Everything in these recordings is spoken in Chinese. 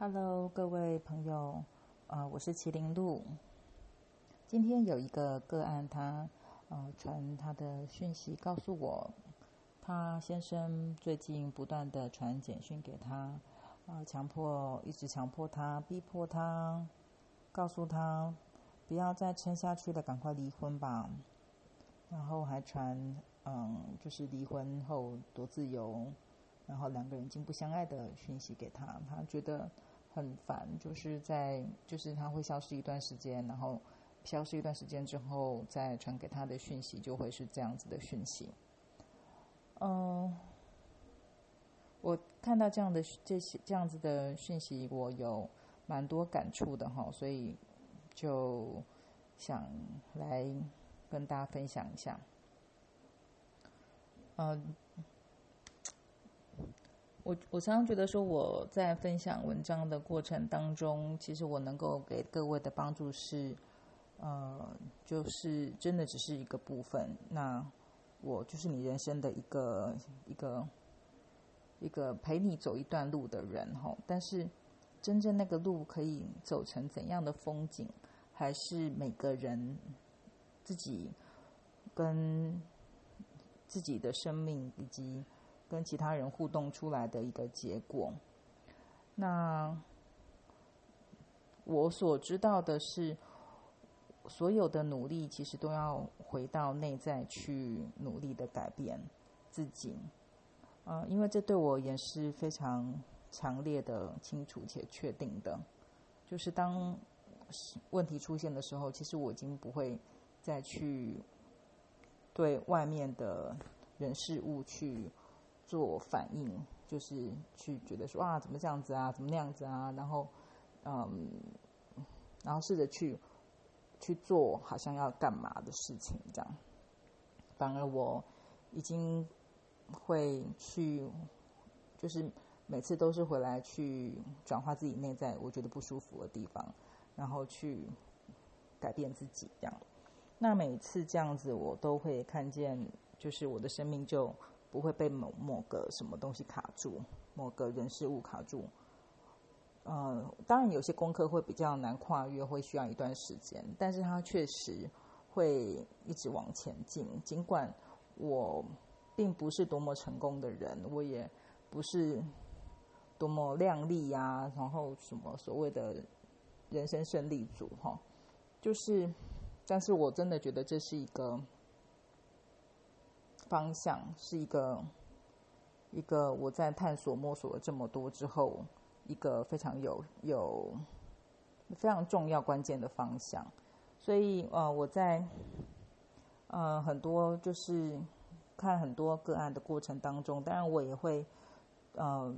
Hello，各位朋友，呃，我是麒麟鹿。今天有一个个案，他呃传他的讯息告诉我，他先生最近不断的传简讯给他，呃，强迫一直强迫他，逼迫他，告诉他不要再撑下去了，赶快离婚吧。然后还传嗯，就是离婚后多自由，然后两个人经不相爱的讯息给他，他觉得很烦，就是在就是他会消失一段时间，然后消失一段时间之后再传给他的讯息就会是这样子的讯息。嗯，我看到这样的这些这样子的讯息，我有蛮多感触的哈，所以就想来。跟大家分享一下，嗯，我我常常觉得说我在分享文章的过程当中，其实我能够给各位的帮助是，呃，就是真的只是一个部分。那我就是你人生的一个一个一个陪你走一段路的人哈。但是真正那个路可以走成怎样的风景，还是每个人。自己跟自己的生命以及跟其他人互动出来的一个结果。那我所知道的是，所有的努力其实都要回到内在去努力的改变自己。呃，因为这对我也是非常强烈的、清楚且确定的。就是当问题出现的时候，其实我已经不会。再去对外面的人事物去做反应，就是去觉得说啊，怎么这样子啊，怎么那样子啊，然后嗯，然后试着去去做好像要干嘛的事情，这样。反而我已经会去，就是每次都是回来去转化自己内在我觉得不舒服的地方，然后去改变自己，这样。那每次这样子，我都会看见，就是我的生命就不会被某某个什么东西卡住，某个人事物卡住。呃，当然有些功课会比较难跨越，会需要一段时间，但是它确实会一直往前进。尽管我并不是多么成功的人，我也不是多么靓丽呀，然后什么所谓的人生胜利组哈，就是。但是我真的觉得这是一个方向，是一个一个我在探索摸索了这么多之后，一个非常有有非常重要关键的方向。所以呃，我在呃很多就是看很多个案的过程当中，当然我也会呃，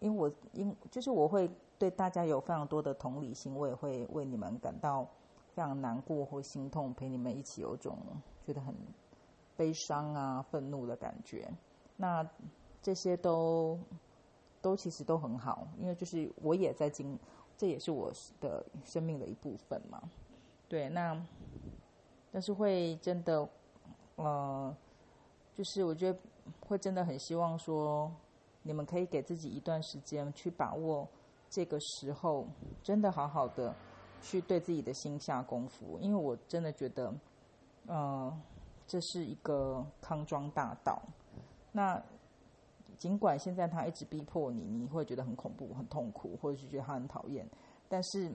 因为我因就是我会对大家有非常多的同理心，我也会为你们感到。非常难过或心痛，陪你们一起有种觉得很悲伤啊、愤怒的感觉。那这些都都其实都很好，因为就是我也在经，这也是我的生命的一部分嘛。对，那但是会真的，呃，就是我觉得会真的很希望说，你们可以给自己一段时间去把握这个时候，真的好好的。去对自己的心下功夫，因为我真的觉得，呃，这是一个康庄大道。那尽管现在他一直逼迫你，你会觉得很恐怖、很痛苦，或者是觉得他很讨厌，但是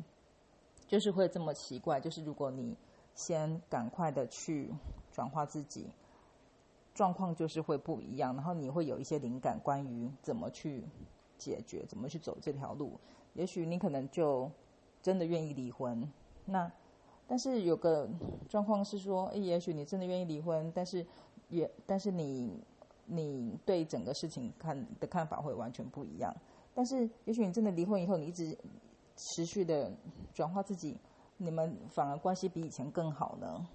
就是会这么奇怪。就是如果你先赶快的去转化自己，状况就是会不一样。然后你会有一些灵感，关于怎么去解决、怎么去走这条路。也许你可能就。真的愿意离婚，那但是有个状况是说，也许你真的愿意离婚，但是也但是你你对整个事情看的看法会完全不一样。但是也许你真的离婚以后，你一直持续的转化自己，你们反而关系比以前更好呢。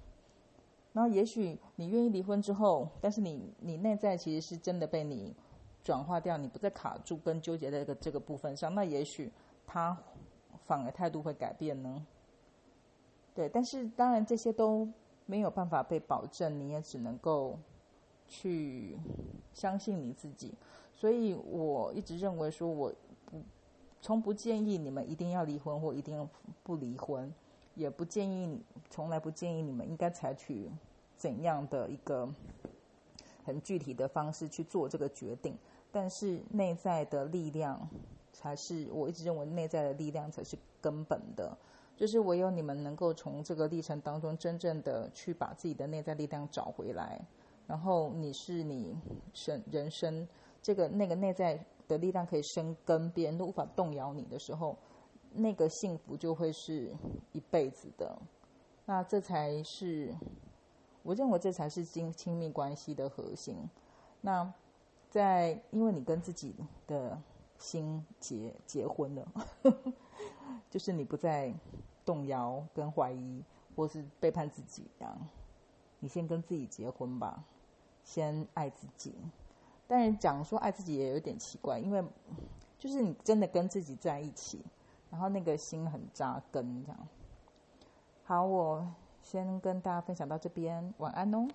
然后也许你愿意离婚之后，但是你你内在其实是真的被你转化掉，你不再卡住跟纠结在这个这个部分上，那也许他。反而态度会改变呢？对，但是当然这些都没有办法被保证，你也只能够去相信你自己。所以我一直认为说，我不从不建议你们一定要离婚或一定不离婚，也不建议，从来不建议你们应该采取怎样的一个很具体的方式去做这个决定。但是内在的力量才是我一直认为内在的力量才是根本的，就是唯有你们能够从这个历程当中真正的去把自己的内在力量找回来，然后你是你生人生这个那个内在。的力量可以生根，别人都无法动摇你的时候，那个幸福就会是一辈子的。那这才是我认为这才是亲亲密关系的核心。那在因为你跟自己的心结结婚了，就是你不再动摇跟怀疑，或是背叛自己这样。你先跟自己结婚吧，先爱自己。但是讲说爱自己也有点奇怪，因为就是你真的跟自己在一起，然后那个心很扎根，这样。好，我先跟大家分享到这边，晚安哦。